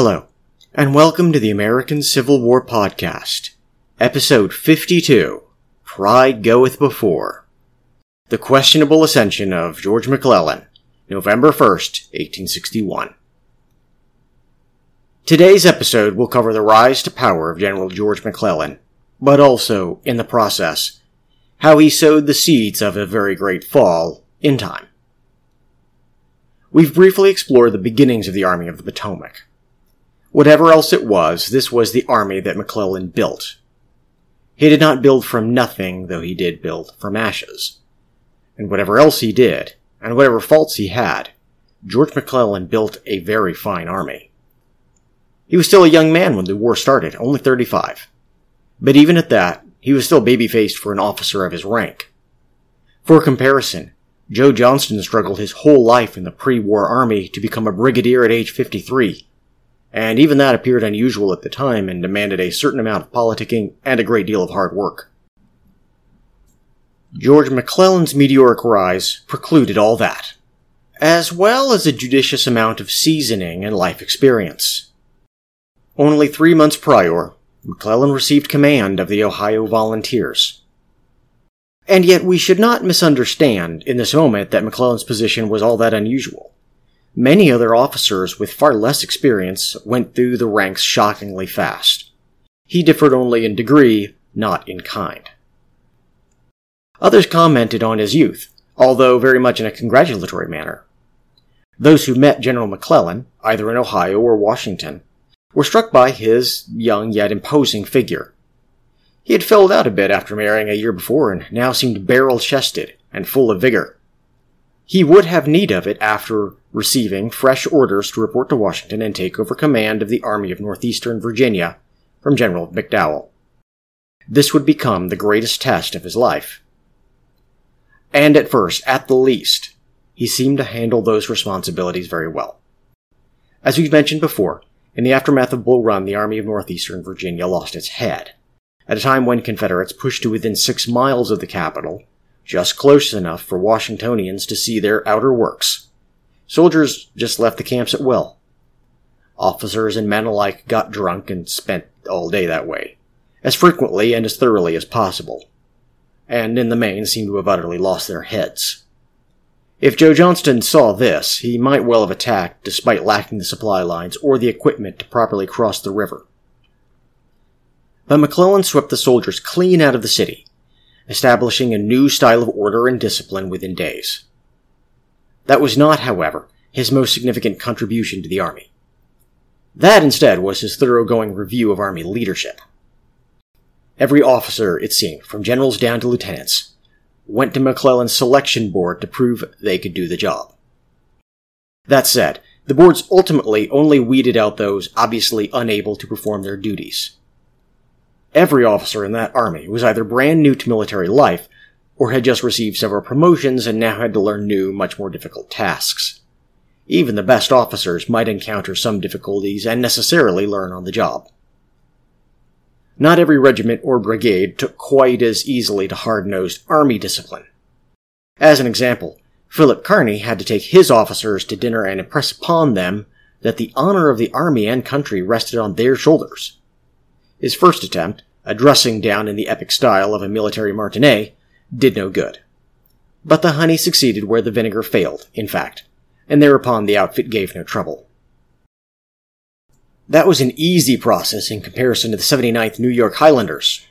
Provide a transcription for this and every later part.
Hello, and welcome to the American Civil War Podcast, Episode 52 Pride Goeth Before. The Questionable Ascension of George McClellan, November 1st, 1861. Today's episode will cover the rise to power of General George McClellan, but also, in the process, how he sowed the seeds of a very great fall in time. We've briefly explored the beginnings of the Army of the Potomac. Whatever else it was, this was the army that McClellan built. He did not build from nothing, though he did build from ashes. And whatever else he did, and whatever faults he had, George McClellan built a very fine army. He was still a young man when the war started, only 35. But even at that, he was still baby-faced for an officer of his rank. For comparison, Joe Johnston struggled his whole life in the pre-war army to become a brigadier at age 53, and even that appeared unusual at the time and demanded a certain amount of politicking and a great deal of hard work. George McClellan's meteoric rise precluded all that, as well as a judicious amount of seasoning and life experience. Only three months prior, McClellan received command of the Ohio Volunteers. And yet we should not misunderstand in this moment that McClellan's position was all that unusual. Many other officers with far less experience went through the ranks shockingly fast. He differed only in degree, not in kind. Others commented on his youth, although very much in a congratulatory manner. Those who met General McClellan, either in Ohio or Washington, were struck by his young yet imposing figure. He had filled out a bit after marrying a year before and now seemed barrel chested and full of vigor. He would have need of it after receiving fresh orders to report to Washington and take over command of the Army of Northeastern Virginia from General McDowell. This would become the greatest test of his life. And at first, at the least, he seemed to handle those responsibilities very well. As we've mentioned before, in the aftermath of Bull Run, the Army of Northeastern Virginia lost its head. At a time when Confederates pushed to within six miles of the capital, just close enough for Washingtonians to see their outer works, soldiers just left the camps at will. Officers and men alike got drunk and spent all day that way, as frequently and as thoroughly as possible, and in the main seemed to have utterly lost their heads. If Joe Johnston saw this, he might well have attacked despite lacking the supply lines or the equipment to properly cross the river. But McClellan swept the soldiers clean out of the city, establishing a new style of order and discipline within days. That was not, however, his most significant contribution to the army. That instead was his thoroughgoing review of army leadership. Every officer, it seemed, from generals down to lieutenants, went to McClellan's selection board to prove they could do the job. That said, the boards ultimately only weeded out those obviously unable to perform their duties. Every officer in that army was either brand new to military life or had just received several promotions and now had to learn new, much more difficult tasks. Even the best officers might encounter some difficulties and necessarily learn on the job. Not every regiment or brigade took quite as easily to hard-nosed army discipline. As an example, Philip Kearny had to take his officers to dinner and impress upon them that the honor of the army and country rested on their shoulders. His first attempt, addressing down in the epic style of a military martinet, did no good. But the honey succeeded where the vinegar failed, in fact, and thereupon the outfit gave no trouble. That was an easy process in comparison to the 79th New York Highlanders.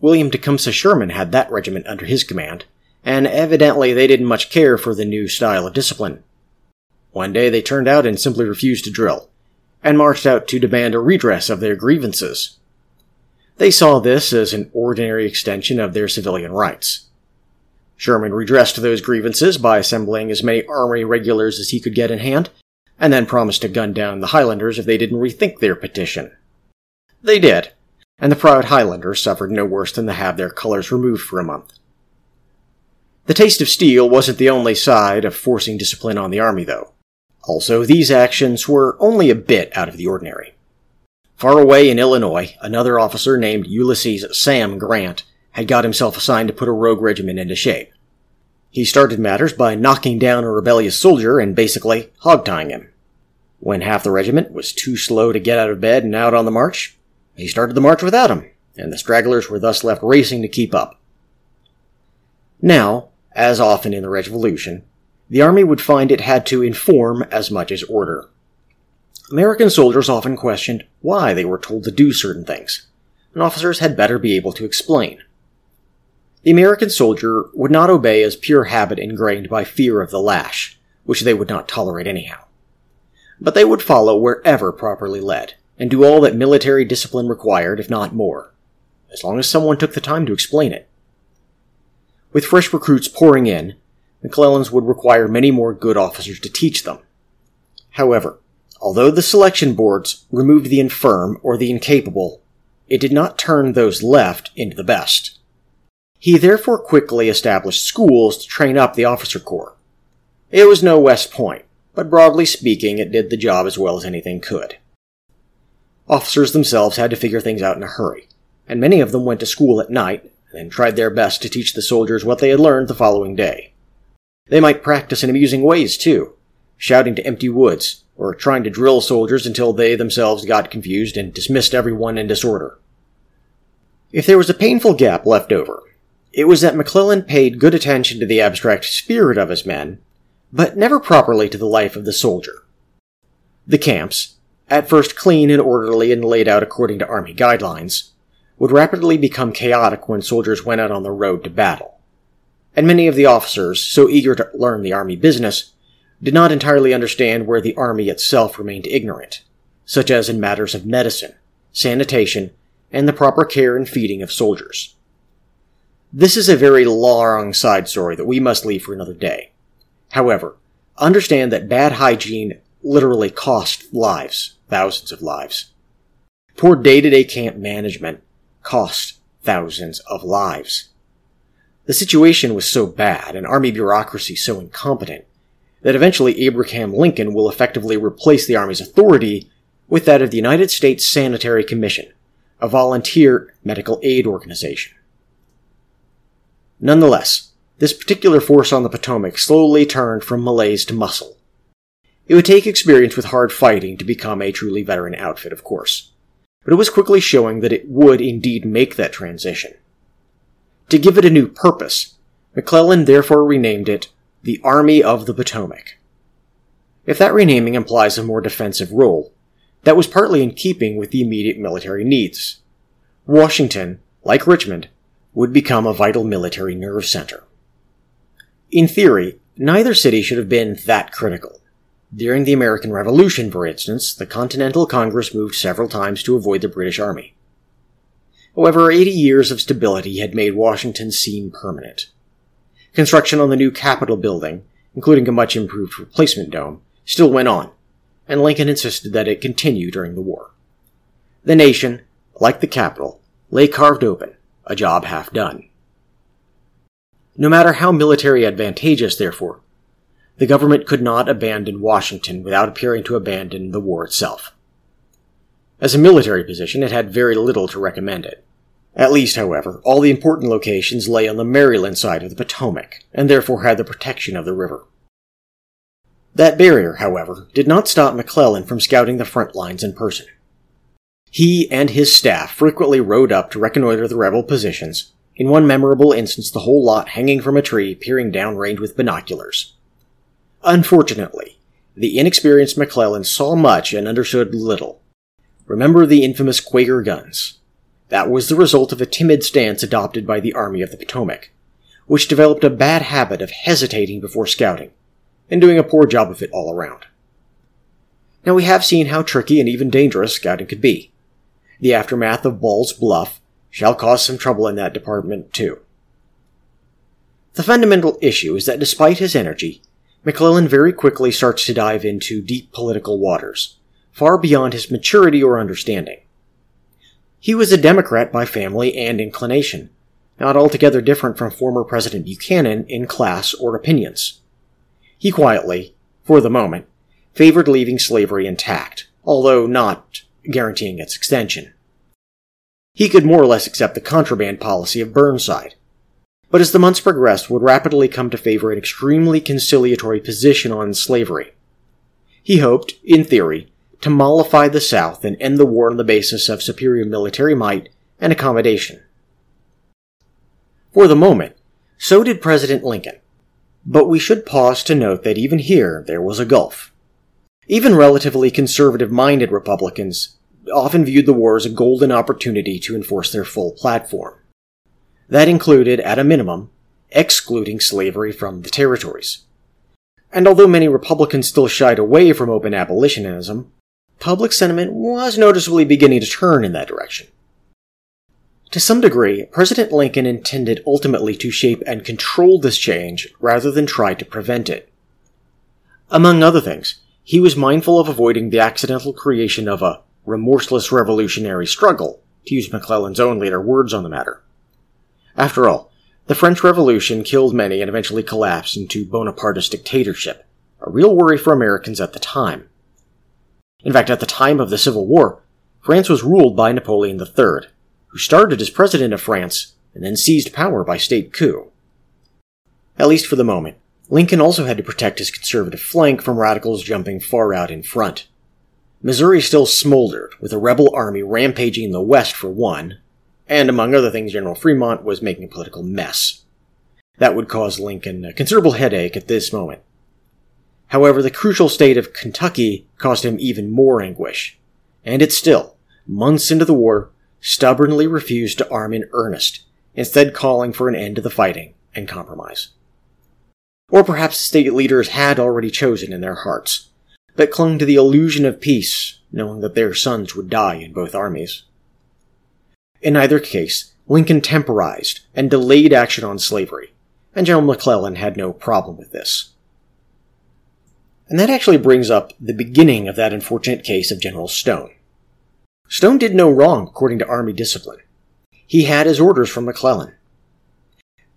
William Tecumseh Sherman had that regiment under his command, and evidently they didn't much care for the new style of discipline. One day they turned out and simply refused to drill, and marched out to demand a redress of their grievances. They saw this as an ordinary extension of their civilian rights. Sherman redressed those grievances by assembling as many army regulars as he could get in hand and then promised to gun down the Highlanders if they didn't rethink their petition. They did, and the proud Highlanders suffered no worse than to have their colors removed for a month. The taste of steel wasn't the only side of forcing discipline on the army, though. Also, these actions were only a bit out of the ordinary. Far away in Illinois, another officer named Ulysses Sam Grant had got himself assigned to put a rogue regiment into shape. He started matters by knocking down a rebellious soldier and basically hog-tying him. When half the regiment was too slow to get out of bed and out on the march, he started the march without him, and the stragglers were thus left racing to keep up. Now, as often in the Revolution, the army would find it had to inform as much as order. American soldiers often questioned why they were told to do certain things, and officers had better be able to explain. The American soldier would not obey as pure habit ingrained by fear of the lash, which they would not tolerate anyhow. But they would follow wherever properly led, and do all that military discipline required, if not more, as long as someone took the time to explain it. With fresh recruits pouring in, McClellan's would require many more good officers to teach them. However, although the selection boards removed the infirm or the incapable, it did not turn those left into the best. He therefore quickly established schools to train up the officer corps. It was no West Point, but broadly speaking, it did the job as well as anything could. Officers themselves had to figure things out in a hurry, and many of them went to school at night and tried their best to teach the soldiers what they had learned the following day. They might practice in amusing ways, too, shouting to empty woods, or trying to drill soldiers until they themselves got confused and dismissed everyone in disorder. If there was a painful gap left over, it was that McClellan paid good attention to the abstract spirit of his men, but never properly to the life of the soldier. The camps, at first clean and orderly and laid out according to Army guidelines, would rapidly become chaotic when soldiers went out on the road to battle and many of the officers, so eager to learn the army business, did not entirely understand where the army itself remained ignorant, such as in matters of medicine, sanitation, and the proper care and feeding of soldiers. This is a very long side story that we must leave for another day. However, understand that bad hygiene literally cost lives, thousands of lives. Poor day-to-day camp management cost thousands of lives. The situation was so bad and Army bureaucracy so incompetent that eventually Abraham Lincoln will effectively replace the Army's authority with that of the United States Sanitary Commission, a volunteer medical aid organization. Nonetheless, this particular force on the Potomac slowly turned from malaise to muscle. It would take experience with hard fighting to become a truly veteran outfit, of course, but it was quickly showing that it would indeed make that transition. To give it a new purpose, McClellan therefore renamed it the Army of the Potomac. If that renaming implies a more defensive role, that was partly in keeping with the immediate military needs. Washington, like Richmond, would become a vital military nerve center. In theory, neither city should have been that critical. During the American Revolution, for instance, the Continental Congress moved several times to avoid the British Army. However, 80 years of stability had made Washington seem permanent. Construction on the new Capitol building, including a much improved replacement dome, still went on, and Lincoln insisted that it continue during the war. The nation, like the Capitol, lay carved open, a job half done. No matter how military advantageous, therefore, the government could not abandon Washington without appearing to abandon the war itself. As a military position, it had very little to recommend it. At least, however, all the important locations lay on the Maryland side of the Potomac, and therefore had the protection of the river. That barrier, however, did not stop McClellan from scouting the front lines in person. He and his staff frequently rode up to reconnoiter the rebel positions, in one memorable instance the whole lot hanging from a tree peering downrange with binoculars. Unfortunately, the inexperienced McClellan saw much and understood little, Remember the infamous Quaker guns. That was the result of a timid stance adopted by the Army of the Potomac, which developed a bad habit of hesitating before scouting, and doing a poor job of it all around. Now we have seen how tricky and even dangerous scouting could be. The aftermath of Ball's Bluff shall cause some trouble in that department too. The fundamental issue is that despite his energy, McClellan very quickly starts to dive into deep political waters, far beyond his maturity or understanding. He was a Democrat by family and inclination, not altogether different from former President Buchanan in class or opinions. He quietly, for the moment, favored leaving slavery intact, although not guaranteeing its extension. He could more or less accept the contraband policy of Burnside, but as the months progressed would rapidly come to favor an extremely conciliatory position on slavery, He hoped, in theory, to mollify the South and end the war on the basis of superior military might and accommodation. For the moment, so did President Lincoln. But we should pause to note that even here there was a gulf. Even relatively conservative minded Republicans often viewed the war as a golden opportunity to enforce their full platform. That included, at a minimum, excluding slavery from the territories. And although many Republicans still shied away from open abolitionism, public sentiment was noticeably beginning to turn in that direction. To some degree, President Lincoln intended ultimately to shape and control this change rather than try to prevent it. Among other things, he was mindful of avoiding the accidental creation of a remorseless revolutionary struggle, to use McClellan's own later words on the matter. After all, the French Revolution killed many and eventually collapsed into Bonapartist dictatorship, a real worry for Americans at the time. In fact, at the time of the Civil War, France was ruled by Napoleon III, who started as president of France and then seized power by state coup. At least for the moment, Lincoln also had to protect his conservative flank from radicals jumping far out in front. Missouri still smoldered, with a rebel army rampaging in the west for one, and among other things, General Fremont was making a political mess. That would cause Lincoln a considerable headache at this moment. However, the crucial state of Kentucky caused him even more anguish, and it still, months into the war, stubbornly refused to arm in earnest, instead calling for an end to the fighting and compromise. Or perhaps the state leaders had already chosen in their hearts, but clung to the illusion of peace, knowing that their sons would die in both armies. In either case, Lincoln temporized and delayed action on slavery, and General McClellan had no problem with this. And that actually brings up the beginning of that unfortunate case of General Stone. Stone did no wrong according to Army discipline. He had his orders from McClellan.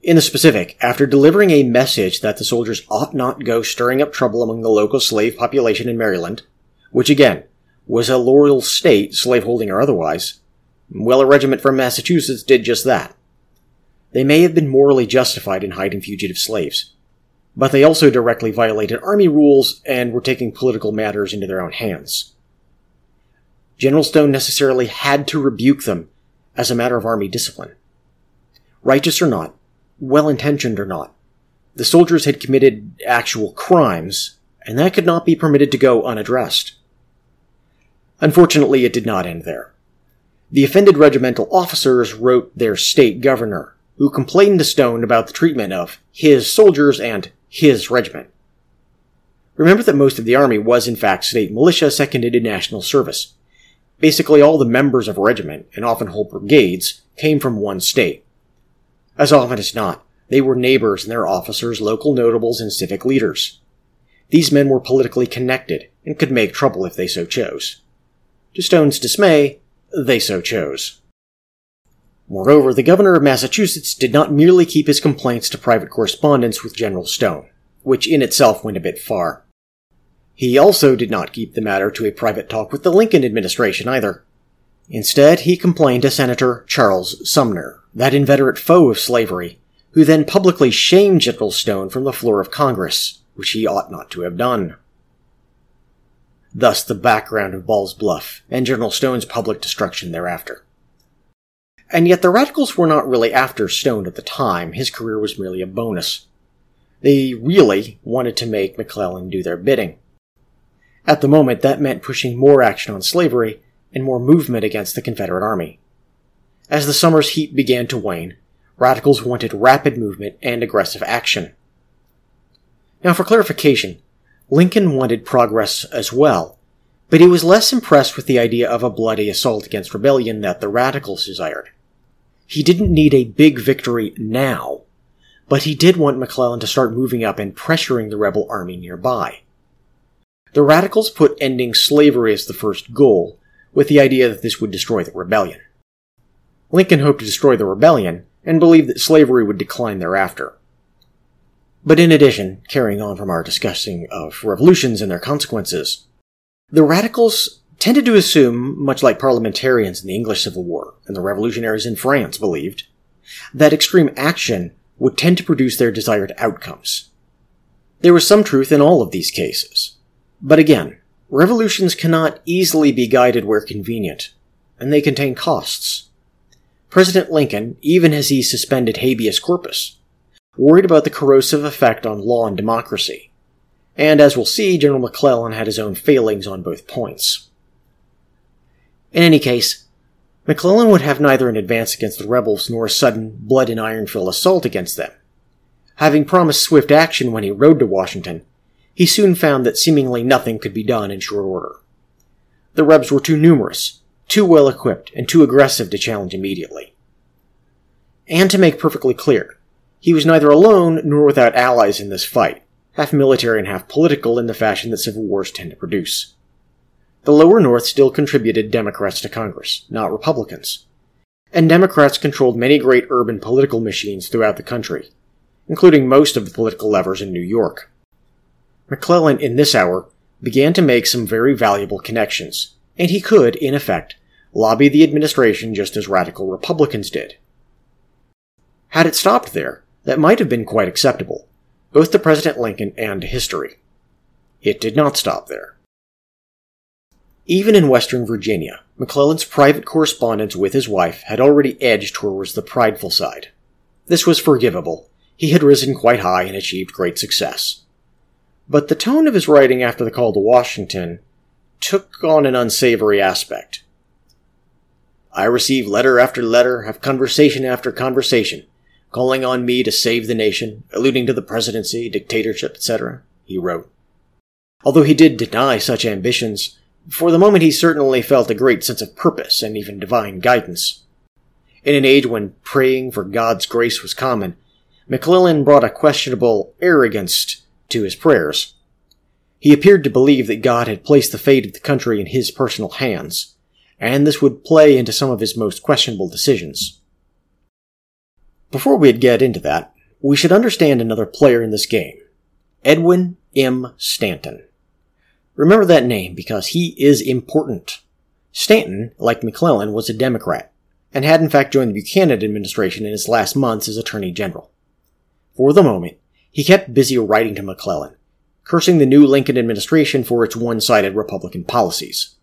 In the specific, after delivering a message that the soldiers ought not go stirring up trouble among the local slave population in Maryland, which again was a loyal state, slaveholding or otherwise, well, a regiment from Massachusetts did just that. They may have been morally justified in hiding fugitive slaves, but they also directly violated army rules and were taking political matters into their own hands. General Stone necessarily had to rebuke them as a matter of army discipline. Righteous or not, well intentioned or not, the soldiers had committed actual crimes, and that could not be permitted to go unaddressed. Unfortunately, it did not end there. The offended regimental officers wrote their state governor, who complained to Stone about the treatment of his soldiers and his regiment. Remember that most of the army was in fact state militia seconded in national service. Basically all the members of a regiment, and often whole brigades, came from one state. As often as not, they were neighbors and their officers, local notables, and civic leaders. These men were politically connected and could make trouble if they so chose. To Stone's dismay, they so chose. Moreover, the governor of Massachusetts did not merely keep his complaints to private correspondence with General Stone, which in itself went a bit far. He also did not keep the matter to a private talk with the Lincoln administration either. Instead, he complained to Senator Charles Sumner, that inveterate foe of slavery, who then publicly shamed General Stone from the floor of Congress, which he ought not to have done thus the background of Ball's Bluff and General Stone's public destruction thereafter. And yet the radicals were not really after Stone at the time, his career was merely a bonus. They really wanted to make McClellan do their bidding. At the moment, that meant pushing more action on slavery and more movement against the Confederate Army. As the summer's heat began to wane, radicals wanted rapid movement and aggressive action. Now, for clarification, Lincoln wanted progress as well, but he was less impressed with the idea of a bloody assault against rebellion that the radicals desired. He didn't need a big victory now, but he did want McClellan to start moving up and pressuring the rebel army nearby. The radicals put ending slavery as the first goal, with the idea that this would destroy the rebellion. Lincoln hoped to destroy the rebellion and believed that slavery would decline thereafter. But in addition, carrying on from our discussing of revolutions and their consequences, the radicals tended to assume, much like parliamentarians in the English Civil War and the revolutionaries in France believed, that extreme action would tend to produce their desired outcomes. There was some truth in all of these cases, But again, revolutions cannot easily be guided where convenient, and they contain costs. President Lincoln, even as he suspended habeas corpus, worried about the corrosive effect on law and democracy. And as we'll see, General McClellan had his own failings on both points. In any case, McClellan would have neither an advance against the rebels nor a sudden, blood and iron filled assault against them. Having promised swift action when he rode to Washington, he soon found that seemingly nothing could be done in short order. The Rebs were too numerous, too well equipped, and too aggressive to challenge immediately. And to make perfectly clear, he was neither alone nor without allies in this fight, half military and half political in the fashion that civil wars tend to produce. The lower North still contributed Democrats to Congress, not Republicans. And Democrats controlled many great urban political machines throughout the country, including most of the political levers in New York. McClellan, in this hour, began to make some very valuable connections, and he could, in effect, lobby the administration just as radical Republicans did. Had it stopped there, that might have been quite acceptable, both to President Lincoln and to history. It did not stop there. Even in Western Virginia, McClellan's private correspondence with his wife had already edged towards the prideful side. This was forgivable. He had risen quite high and achieved great success. But the tone of his writing after the call to Washington took on an unsavory aspect. I receive letter after letter, have conversation after conversation, calling on me to save the nation, alluding to the presidency, dictatorship, etc., he wrote. Although he did deny such ambitions, for the moment he certainly felt a great sense of purpose and even divine guidance. In an age when praying for God's grace was common, McClellan brought a questionable arrogance to his prayers. He appeared to believe that God had placed the fate of the country in his personal hands, and this would play into some of his most questionable decisions. Before we get into that, we should understand another player in this game Edwin M. Stanton. Remember that name because he is important. Stanton, like McClellan, was a Democrat, and had in fact joined the Buchanan administration in his last months as Attorney General. For the moment, he kept busy writing to McClellan, cursing the new Lincoln administration for its one-sided Republican policies.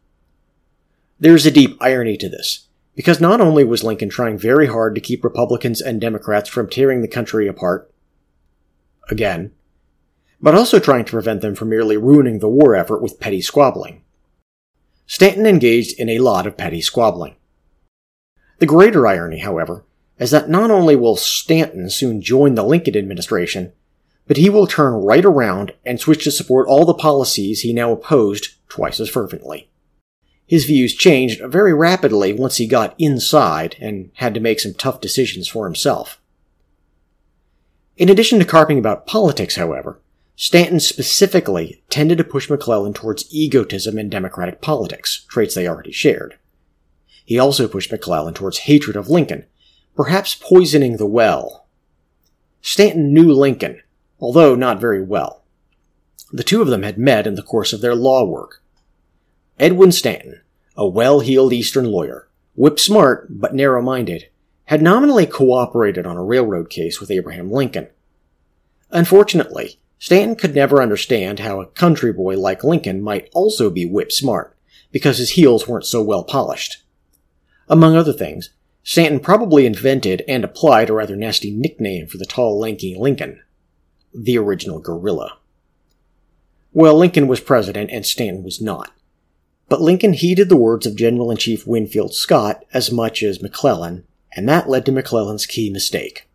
There's a deep irony to this, because not only was Lincoln trying very hard to keep Republicans and Democrats from tearing the country apart, again, but also trying to prevent them from merely ruining the war effort with petty squabbling. Stanton engaged in a lot of petty squabbling. The greater irony, however, is that not only will Stanton soon join the Lincoln administration, but he will turn right around and switch to support all the policies he now opposed twice as fervently. His views changed very rapidly once he got inside and had to make some tough decisions for himself. In addition to carping about politics, however, Stanton specifically tended to push McClellan towards egotism in democratic politics, traits they already shared. He also pushed McClellan towards hatred of Lincoln, perhaps poisoning the well. Stanton knew Lincoln, although not very well. The two of them had met in the course of their law work. Edwin Stanton, a well-heeled Eastern lawyer, whip-smart but narrow-minded, had nominally cooperated on a railroad case with Abraham Lincoln. Unfortunately, Stanton could never understand how a country boy like Lincoln might also be whip-smart, because his heels weren't so well polished. Among other things, Stanton probably invented and applied a rather nasty nickname for the tall, lanky Lincoln the original gorilla. Well, Lincoln was president and Stanton was not. But Lincoln heeded the words of General in Chief Winfield Scott as much as McClellan, and that led to McClellan's key mistake.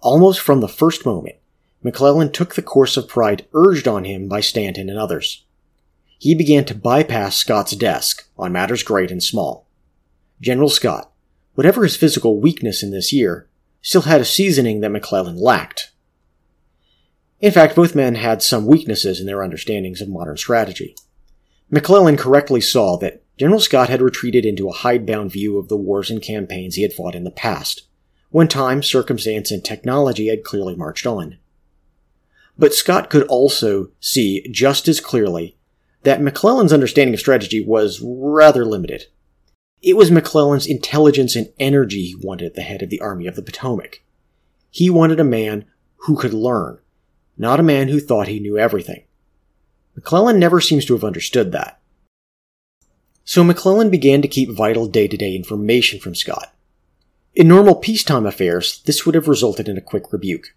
Almost from the first moment, McClellan took the course of pride urged on him by Stanton and others. He began to bypass Scott's desk on matters great and small. General Scott, whatever his physical weakness in this year, still had a seasoning that McClellan lacked. In fact, both men had some weaknesses in their understandings of modern strategy. McClellan correctly saw that General Scott had retreated into a hidebound view of the wars and campaigns he had fought in the past, when time, circumstance, and technology had clearly marched on. But Scott could also see just as clearly that McClellan's understanding of strategy was rather limited. It was McClellan's intelligence and energy he wanted at the head of the Army of the Potomac. He wanted a man who could learn, not a man who thought he knew everything. McClellan never seems to have understood that. So McClellan began to keep vital day to day information from Scott. In normal peacetime affairs, this would have resulted in a quick rebuke.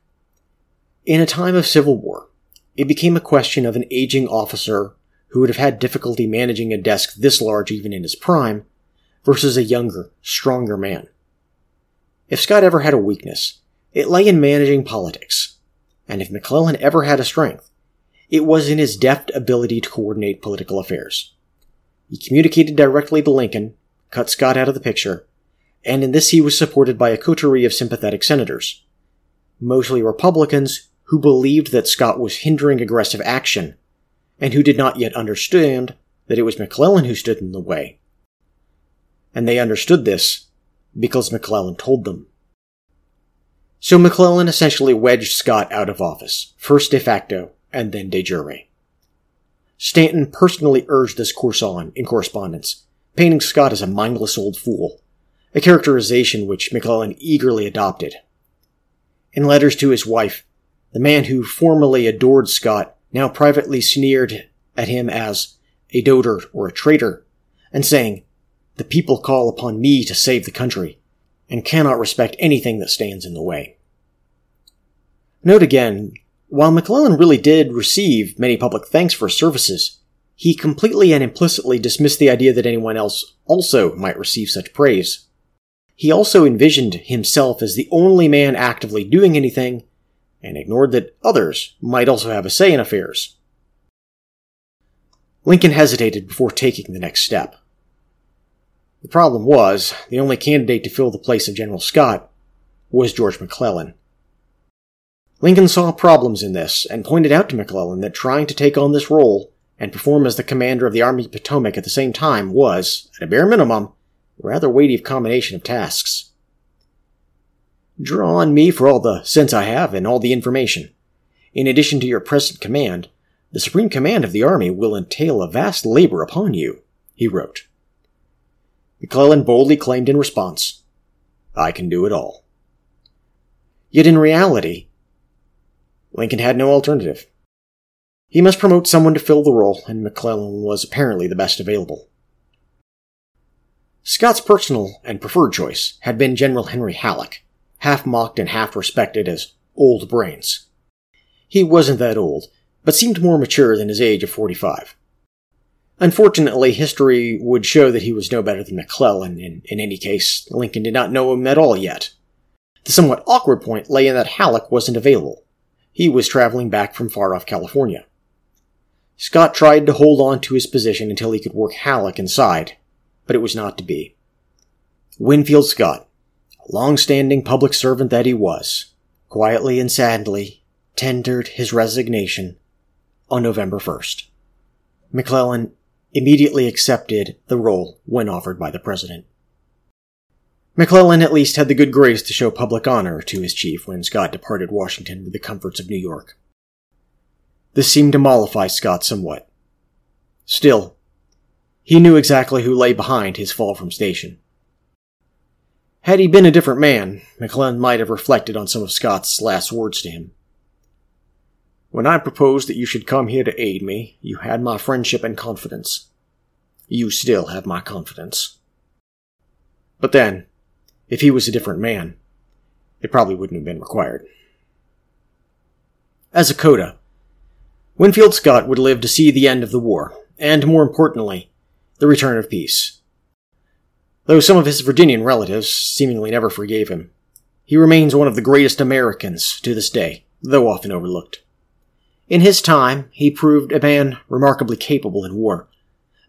In a time of civil war, it became a question of an aging officer who would have had difficulty managing a desk this large even in his prime versus a younger, stronger man. If Scott ever had a weakness, it lay in managing politics. And if McClellan ever had a strength, it was in his deft ability to coordinate political affairs. He communicated directly to Lincoln, cut Scott out of the picture, and in this he was supported by a coterie of sympathetic senators, mostly Republicans who believed that Scott was hindering aggressive action, and who did not yet understand that it was McClellan who stood in the way. And they understood this because McClellan told them. So McClellan essentially wedged Scott out of office, first de facto and then de jure. Stanton personally urged this course on in correspondence, painting Scott as a mindless old fool, a characterization which McClellan eagerly adopted. In letters to his wife, the man who formerly adored Scott now privately sneered at him as a dotard or a traitor, and saying, The people call upon me to save the country, and cannot respect anything that stands in the way. Note again, while McClellan really did receive many public thanks for his services, he completely and implicitly dismissed the idea that anyone else also might receive such praise. He also envisioned himself as the only man actively doing anything, and ignored that others might also have a say in affairs. Lincoln hesitated before taking the next step. The problem was, the only candidate to fill the place of General Scott was George McClellan. Lincoln saw problems in this and pointed out to McClellan that trying to take on this role and perform as the commander of the Army Potomac at the same time was, at a bare minimum, a rather weighty combination of tasks. Draw on me for all the sense I have and all the information. In addition to your present command, the supreme command of the army will entail a vast labor upon you, he wrote. McClellan boldly claimed in response, I can do it all. Yet in reality, Lincoln had no alternative. He must promote someone to fill the role, and McClellan was apparently the best available. Scott's personal and preferred choice had been General Henry Halleck, half mocked and half respected as old brains. He wasn't that old, but seemed more mature than his age of 45. Unfortunately, history would show that he was no better than McClellan, and in any case, Lincoln did not know him at all yet. The somewhat awkward point lay in that Halleck wasn't available. He was traveling back from far off California. Scott tried to hold on to his position until he could work Halleck inside, but it was not to be. Winfield Scott, long-standing public servant that he was, quietly and sadly tendered his resignation on November 1st. McClellan immediately accepted the role when offered by the president. McClellan at least had the good grace to show public honor to his chief when Scott departed Washington with the comforts of New York. This seemed to mollify Scott somewhat. Still, he knew exactly who lay behind his fall from station. Had he been a different man, McClellan might have reflected on some of Scott's last words to him. When I proposed that you should come here to aid me, you had my friendship and confidence. You still have my confidence. But then, if he was a different man, it probably wouldn't have been required. As a coda, Winfield Scott would live to see the end of the war, and more importantly, the return of peace. Though some of his Virginian relatives seemingly never forgave him, he remains one of the greatest Americans to this day, though often overlooked. In his time, he proved a man remarkably capable in war,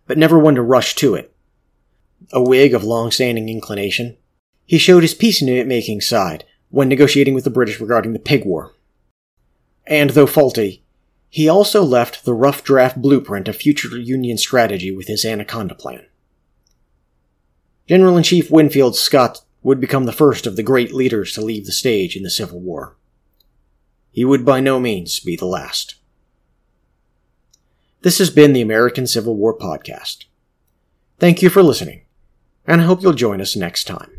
but never one to rush to it. A Whig of long-standing inclination, he showed his peace-making side when negotiating with the British regarding the Pig War. And though faulty, he also left the rough draft blueprint of future Union strategy with his Anaconda Plan. General in Chief Winfield Scott would become the first of the great leaders to leave the stage in the Civil War. He would by no means be the last. This has been the American Civil War Podcast. Thank you for listening, and I hope you'll join us next time.